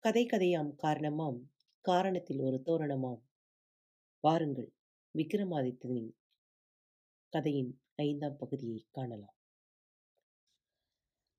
கதை கதையாம் காரணமாம் காரணத்தில் ஒரு தோரணமாம். வாருங்கள் விக்ரமாதித்தனின் கதையின் ஐந்தாம் பகுதியை காணலாம்.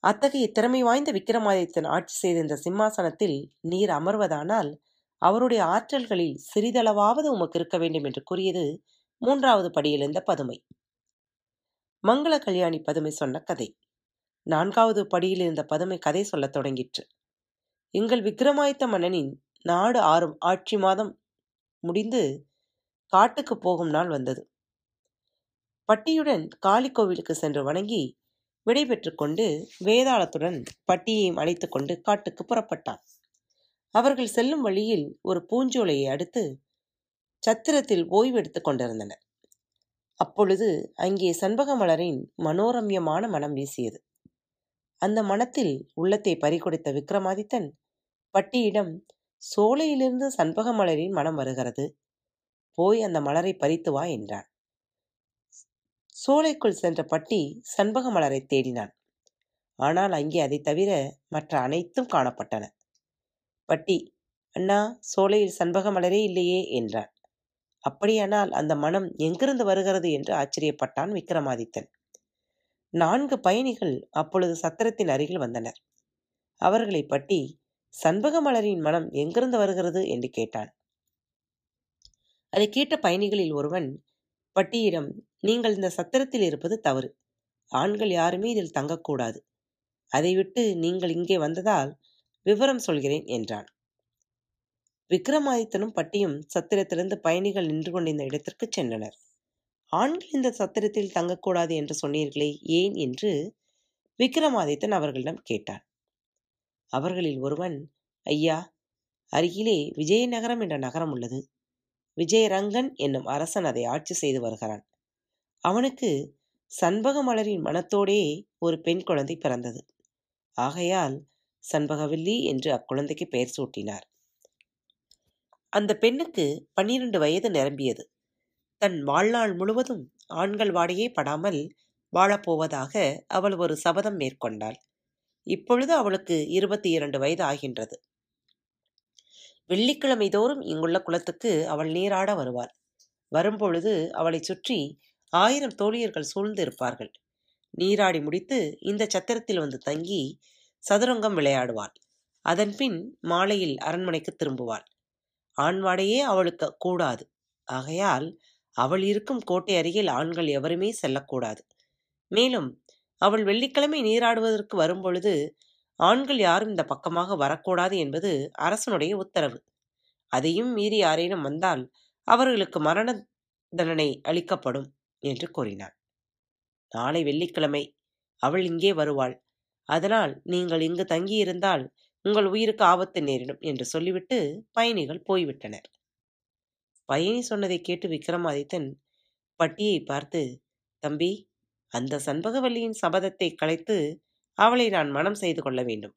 அத்தகைய திறமை வாய்ந்த விக்ரமாதித்தன் ஆட்சி செய்த இந்த சிம்மாசனத்தில் நீர் அமர்வதானால் அவருடைய ஆற்றல்களில் சிறிதளவாவது உமக்கு இருக்க வேண்டும் என்று கூறியது மூன்றாவது படியிலிருந்த பதுமை. மங்கள கல்யாணி பதுமை சொன்ன கதை. நான்காவது படியில் இருந்த பதுமை கதை சொல்லத் தொடங்கிற்று. எங்கள் விக்ரமாயத்த மன்னனின் நாடு ஆறும் ஆட்சி மாதம் முடிந்து காட்டுக்கு போகும் நாள் வந்தது. பட்டியுடன் காளி கோவிலுக்கு சென்று வணங்கி விடைபெற்று கொண்டு வேதாளத்துடன் பட்டியையும் அழைத்து கொண்டு காட்டுக்கு புறப்பட்டான். அவர்கள் செல்லும் வழியில் ஒரு பூஞ்சோலையை அடுத்து சத்திரத்தில் ஓய்வெடுத்துக் கொண்டிருந்தனர். அப்பொழுது அங்கே சண்பக மலரின் மனோரம்யமான மனம் வீசியது. அந்த மனத்தில் உள்ளத்தை பறிகொடுத்த விக்ரமாதித்தன் பட்டியிடம் சோலையிலிருந்து சண்பக மலரின் மனம் வருகிறது. போய் அந்த மலரை பறித்து வா என்றான். சோலைக்குள் சென்ற பட்டி சண்பக மலரை தேடினான். ஆனால் அங்கே அதை தவிர மற்ற அனைத்தும் காணப்பட்டன. பட்டி அண்ணா சோலையில் சண்பக மலரே இல்லையே என்றான். அப்படியானால் அந்த மனம் எங்கிருந்து வருகிறது என்று ஆச்சரியப்பட்டான் விக்ரமாதித்தன் நான்கு பயணிகள் அப்பொழுது சத்திரத்தின் அருகில் வந்தனர். அவர்களை பற்றி சண்பக மலரின் மனம் எங்கிருந்து வருகிறது என்று கேட்டான். அதை கேட்ட பயணிகளில் ஒருவன் பட்டியிடம் நீங்கள் இந்த சத்திரத்தில் இருப்பது தவறு. ஆண்கள் யாருமே இதில் தங்கக்கூடாது. அதை விட்டு நீங்கள் இங்கே வந்ததால் விவரம் சொல்கிறேன் என்றான். விக்ரமாதித்தனும் பட்டியும் சத்திரத்திலிருந்து பயணிகள் நின்று கொண்டிருந்த இடத்திற்கு சென்றனர். ஆண்கள் இந்த சத்திரத்தில் தங்கக்கூடாது என்று சொன்னீர்களே ஏன்? என்று விக்ரமாதித்தன் அவர்களிடம் கேட்டான். அவர்களில் ஒருவன் ஐயா அருகிலே விஜயநகரம் என்ற நகரம் உள்ளது. விஜயரங்கன் என்னும் அரசன் அதை ஆட்சி செய்து வருகிறான். அவனுக்கு சண்பக மலரின் மனத்தோடே ஒரு பெண் குழந்தை பிறந்தது. ஆகையால் சண்பகவில்லி என்று அக்குழந்தைக்கு பெயர் சூட்டினார். அந்த பெண்ணுக்கு பன்னிரண்டு வயது நிரம்பியது. தன் வாழ்நாள் முழுவதும் ஆண்கள் வாடையே படாமல் வாழப்போவதாக அவள் ஒரு சபதம் மேற்கொண்டாள். இப்பொழுது அவளுக்கு இருபத்தி இரண்டு வயது ஆகின்றது. வெள்ளிக்கிழமை தோறும் இங்குள்ள குளத்துக்கு அவள் நீராட வருவாள். வரும்பொழுது அவளை சுற்றி ஆயிரம் தோழியர்கள் சூழ்ந்து இருப்பார்கள் நீராடி முடித்து இந்த சத்திரத்தில் வந்து தங்கி சதுரங்கம் விளையாடுவாள். அதன்பின் மாலையில் அரண்மனைக்கு திரும்புவாள். ஆண்வாடையே அவளுக்கு கூடாது. ஆகையால் அவள் இருக்கும் கோட்டை அருகில் ஆண்கள் எவருமே செல்லக்கூடாது. மேலும் அவள் வெள்ளிக்கிழமை நீராடுவதற்கு வரும்பொழுது ஆண்கள் யாரும் இந்த பக்கமாக வரக்கூடாது என்பது அரசனுடைய உத்தரவு. அதையும் மீறி யாரேனும் வந்தால் அவர்களுக்கு மரண தண்டனை அளிக்கப்படும் என்று கூறினான் நாளை வெள்ளிக்கிழமை அவள் இங்கே வருவாள். அதனால் நீங்கள் இங்கு தங்கியிருந்தால் உங்கள் உயிருக்கு ஆபத்து நேரிடும் என்று சொல்லிவிட்டு பயணிகள் போய்விட்டனர். பயணி சொன்னதை கேட்டு விக்ரமாதித்தன் பட்டியை பார்த்து தம்பி அந்த சண்பகவல்லியின் சபதத்தை கலைத்து அவளை நான் மனம் செய்து கொள்ள வேண்டும்.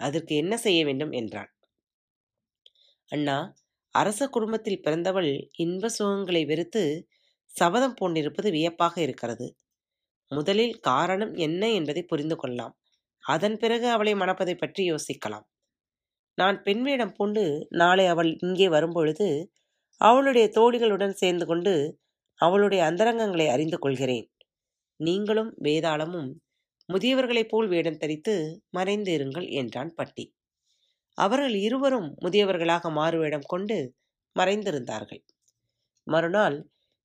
அதற்கு என்ன செய்ய வேண்டும்? என்றான். அண்ணா அரச குடும்பத்தில் பிறந்தவள் இன்ப சுகங்களை வெறுத்து சபதம் பூண்டிருப்பது வியப்பாக இருக்கிறது. முதலில் காரணம் என்ன என்பதை புரிந்து கொள்ளலாம். அதன் பிறகு அவளை மணப்பதை பற்றி யோசிக்கலாம். நான் பெண் வேடம் பூண்டு நாளை அவள் இங்கே வரும்பொழுது அவளுடைய தோழிகளுடன் சேர்ந்து கொண்டு அவளுடைய அந்தரங்கங்களை அறிந்து கொள்கிறேன். நீங்களும் வேதாளமும் முதியவர்களைப் போல் வேடம் தரித்து மறைந்து இருங்கள் என்றான் பட்டி. அவர்கள் இருவரும் முதியவர்களாக மாறுவேடம் கொண்டு மறைந்திருந்தார்கள். மறுநாள்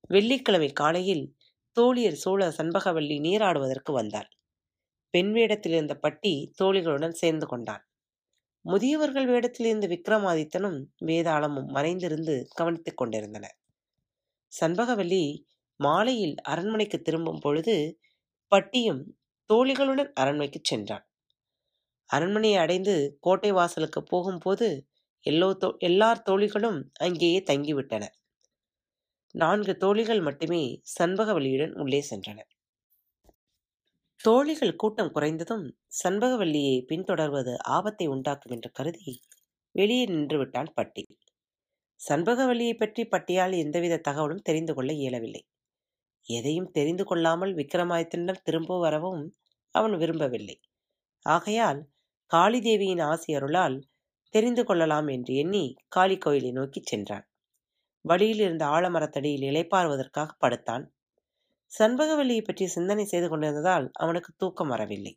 வெள்ளிக்கிழமை காலையில் தோழியர் சோழ சண்பகவல்லி நீராடுவதற்கு வந்தாள் பெண் வேடத்தில் இருந்த பட்டி தோழிகளுடன் சேர்ந்து கொண்டான். முதியவர்கள் வேடத்தில் இருந்த விக்ரமாதித்தனும் வேதாளமும் மறைந்திருந்து கவனித்துக் கொண்டிருந்தனர். சண்பகவல்லி மாலையில் அரண்மனைக்கு திரும்பும் பொழுது பட்டியும் தோழிகளுடன் அரண்மனைக்கு சென்றான். அரண்மனையை அடைந்து கோட்டை வாசலுக்கு போகும்போது எல்லோ தோ எல்லார் தோழிகளும் அங்கேயே தங்கிவிட்டனர். நான்கு தோழிகள் மட்டுமே சண்பகவல்லியுடன் உள்ளே சென்றனர். தோழிகள் கூட்டம் குறைந்ததும் சண்பகவல்லியை பின்தொடர்வது ஆபத்தை உண்டாக்கும் என்று கருதி வெளியே நின்று விட்டான் பட்டி. சண்பகவல்லியை பற்றி பட்டியால் எந்தவித தகவலும் தெரிந்து கொள்ள இயலவில்லை. எதையும் தெரிந்து கொள்ளாமல் விக்ரமாதித்தனிடம் திரும்ப வரவும் அவன் விரும்பவில்லை. ஆகையால் காளிதேவியின் ஆசியருளால் தெரிந்து கொள்ளலாம் என்று எண்ணி காளி கோயிலை நோக்கிச் சென்றான். வழியில் இருந்த ஆலமரத்தடியில் இலைப்பாறுவதற்காக படுத்தான். சண்பகவல்லியை பற்றி சிந்தனை செய்து கொண்டிருந்ததால் அவனுக்கு தூக்கம் வரவில்லை.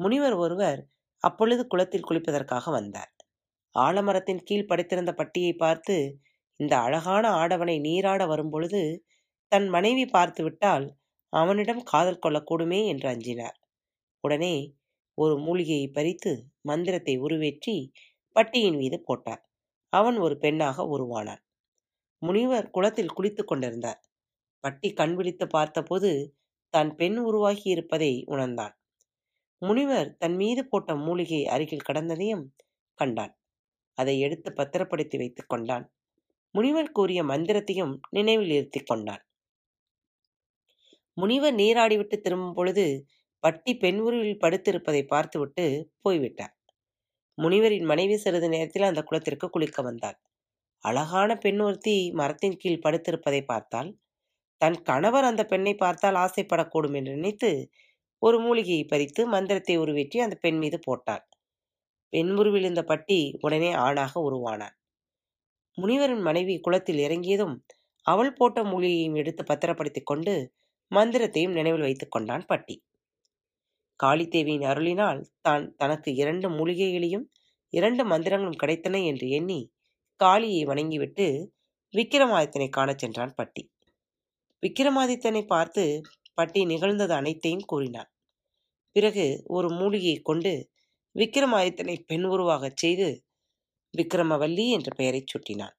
முனிவர் ஒருவர் அப்பொழுது குளத்தில் குளிப்பதற்காக வந்தார். ஆலமரத்தின் கீழ் படுத்திருந்த பட்டியை பார்த்து இந்த அழகான ஆடவனை நீராட வரும்பொழுது தன் மனைவி பார்த்து விட்டால் அவனிடம் காதல் கொள்ளக்கூடுமே என்று அஞ்சினார். உடனே ஒரு மூலிகையை பறித்து மந்திரத்தை உருவேற்றி பட்டியின் மீது போட்டார். அவன் ஒரு பெண்ணாக உருவானான். முனிவர் குளத்தில் குளித்துக் கொண்டிருந்தார். பட்டி கண் விழித்து பார்த்தபோது தான் பெண் உருவாகி இருப்பதை உணர்ந்தான். முனிவர் தன் மீது போட்ட மூலிகை அருகில் கடந்ததையும் கண்டான். அதை எடுத்து பத்திரப்படுத்தி வைத்துக் கொண்டான். முனிவர் கூறிய மந்திரத்தையும் நினைவில் இருத்திக் கொண்டான். முனிவர் நீராடிவிட்டு திரும்பும் பொழுது பட்டி பெண் உருவில் படுத்திருப்பதை பார்த்துவிட்டு போய்விட்டார். முனிவரின் மனைவி சிறிது நேரத்தில் அந்த குளத்திற்கு குளிக்க வந்தாள். அழகான பெண் ஒருத்தி மரத்தின் கீழ் படுத்திருப்பதை பார்த்தால் தன் கணவர் அந்த பெண்ணை பார்த்தால் ஆசைப்படக்கூடும் என்று நினைத்து ஒரு மூலிகையை பறித்து மந்திரத்தை உருவேற்றி அந்த பெண் மீது போட்டார் பெண்முருவில் இருந்த பட்டி உடனே ஆணாக உருவானான் முனிவரின் மனைவி குளத்தில் இறங்கியதும் அவள் போட்ட மூலிகையும் எடுத்து பத்திரப்படுத்திக் கொண்டு மந்திரத்தையும் நினைவில் வைத்துக் கொண்டான் பட்டி. காளித்தேவியின் அருளினால் தான் தனக்கு இரண்டு மூலிகைகளையும் இரண்டு மந்திரங்களும் கிடைத்தன என்று எண்ணி காளியை வணங்கிவிட்டு விக்கிரமாதித்தனை காணச் சென்றான் பட்டி. விக்கிரமாதித்தனை பார்த்து பட்டி நிகழ்ந்தது அனைத்தையும் கூறினான் பிறகு ஒரு மூலிகையை கொண்டு விக்கிரமாதித்தனை பெண் உருவாகச் செய்து விக்ரமவல்லி என்ற பெயரைச் சுட்டினான்.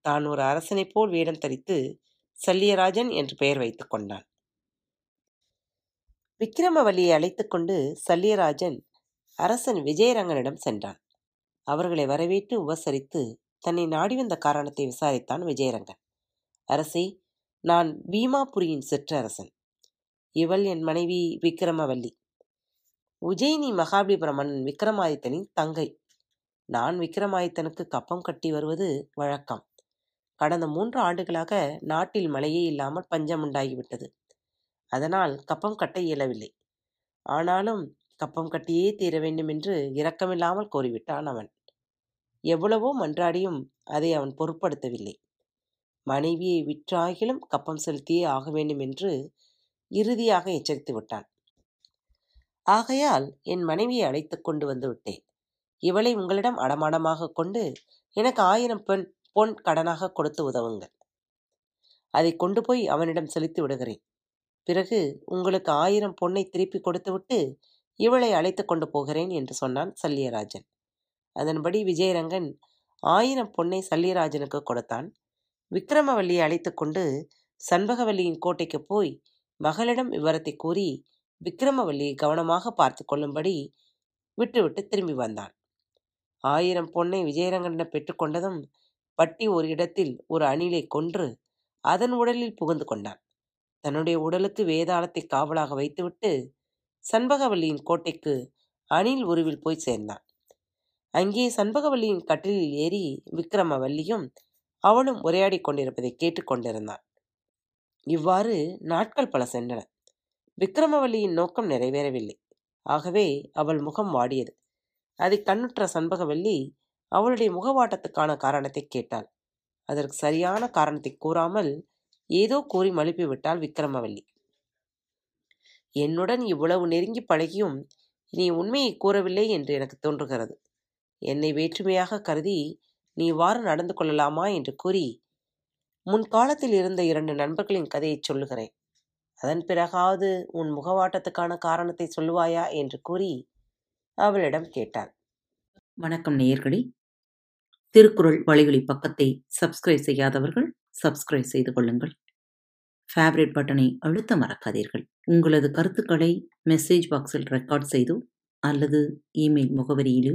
தான் ஒரு அரசனைப் போல் வேடம் தரித்து சல்லியராஜன் என்று பெயர் வைத்துக் கொண்டான். விக்கிரமவல்லியை அழைத்து கொண்டு சல்லியராஜன் அரசன் விஜயரங்கனிடம் சென்றான். அவர்களை வரவேற்று உபசரித்து தன்னை நாடி வந்த காரணத்தை விசாரித்தான் விஜயரங்கன். அரசே நான் பீமாபுரியின் சிற்றரசன். இவள் என் மனைவி விக்ரமவல்லி உஜயினி மகாபலிபுரம் மன்னன் விக்ரமாதித்தனின் தங்கை. நான் விக்ரமாதித்தனுக்கு கப்பம் கட்டி வருவது வழக்கம். கடந்த மூன்று ஆண்டுகளாக நாட்டில் மழையே இல்லாமல் பஞ்சம் உண்டாகிவிட்டது அதனால் கப்பம் கட்ட இயலவில்லை. ஆனாலும் கப்பம் கட்டியே தீர வேண்டும் என்று இரக்கமில்லாமல் கோரிவிட்டான் அவன். எவ்வளவோ மன்றாடியும் அதை அவன் பொருட்படுத்தவில்லை. மனைவியை விற்றாகிலும் கப்பம் செலுத்தியே ஆக வேண்டும் என்று இறுதியாக எச்சரித்து விட்டான். ஆகையால் என் மனைவியை அழைத்து கொண்டு வந்து விட்டேன். இவளை உங்களிடம் அடமானமாக கொண்டு எனக்கு ஆயிரம் பெண் பொன் கடனாக கொடுத்து உதவுங்கள். அதை கொண்டு போய் அவனிடம் செலுத்தி விடுகிறேன். பிறகு உங்களுக்கு ஆயிரம் பொன்னை திருப்பி கொடுத்துவிட்டு இவளை அழைத்து கொண்டு போகிறேன் என்று சொன்னான் சல்லியராஜன். அதன்படி விஜயரங்கன் ஆயிரம் பொன்னை சல்லியராஜனுக்கு கொடுத்தான். விக்ரமவல்லியை அழைத்து கொண்டு சண்பகவல்லியின் கோட்டைக்கு போய் மகளிடம் விவரத்தை கூறி விக்ரமவல்லியை கவனமாக பார்த்து கொள்ளும்படி விட்டுவிட்டு திரும்பி வந்தான். ஆயிரம் பொன்னை விஜயரங்கனிடம் பெற்றுக்கொண்டதும் பட்டி ஒரு இடத்தில் ஒரு அணிலை கொன்று அதன் உடலில் புகுந்து கொண்டான். தன்னுடைய உடலுக்கு வேதாளத்தை காவலாக வைத்துவிட்டு சண்பகவல்லியின் கோட்டைக்கு அணில் உருவில் போய் சேர்ந்தான். அங்கே சண்பகவல்லியின் கட்டிலில் ஏறி விக்ரமவல்லியும் அவனும் உரையாடி கொண்டிருப்பதை கேட்டுக்கொண்டிருந்தான் இவ்வாறு நாட்கள் பல சென்றன. விக்ரமவல்லியின் நோக்கம் நிறைவேறவில்லை. ஆகவே அவள் முகம் வாடியது. அதை கண்ணுற்ற சண்பகவல்லி அவளுடைய முகவாட்டத்துக்கான காரணத்தை கேட்டாள். அதற்கு சரியான காரணத்தை கூறாமல் ஏதோ கூறி மழுப்பி விட்டாள் விக்ரமவல்லி என்னுடன் இவ்வளவு நெருங்கி பழகியும் நீ உண்மையை கூறவில்லை என்று எனக்கு தோன்றுகிறது. என்னை வேற்றுமையாக கருதி நீ வாறு நடந்து கொள்ளலாமா? என்று கூறி முன்காலத்தில் இருந்த இரண்டு நண்பர்களின் கதையை சொல்லுகிறேன். அதன் பிறகாவது உன் முகவாட்டத்துக்கான காரணத்தை சொல்லுவாயா? என்று கூறி அவளிடம் கேட்டாள் வணக்கம் நேயர்களே. திருக்குறள் வழிகளி பக்கத்தை சப்ஸ்கிரைப் செய்யாதவர்கள் சப்ஸ்கிரைப் செய்து கொள்ளுங்கள். ஃபேவரட் பட்டனை அழுத்த மறக்காதீர்கள். உங்களது கருத்துக்களை மெசேஜ் பாக்ஸில் ரெக்கார்ட் செய்தோ அல்லது இமெயில் முகவரியிலோ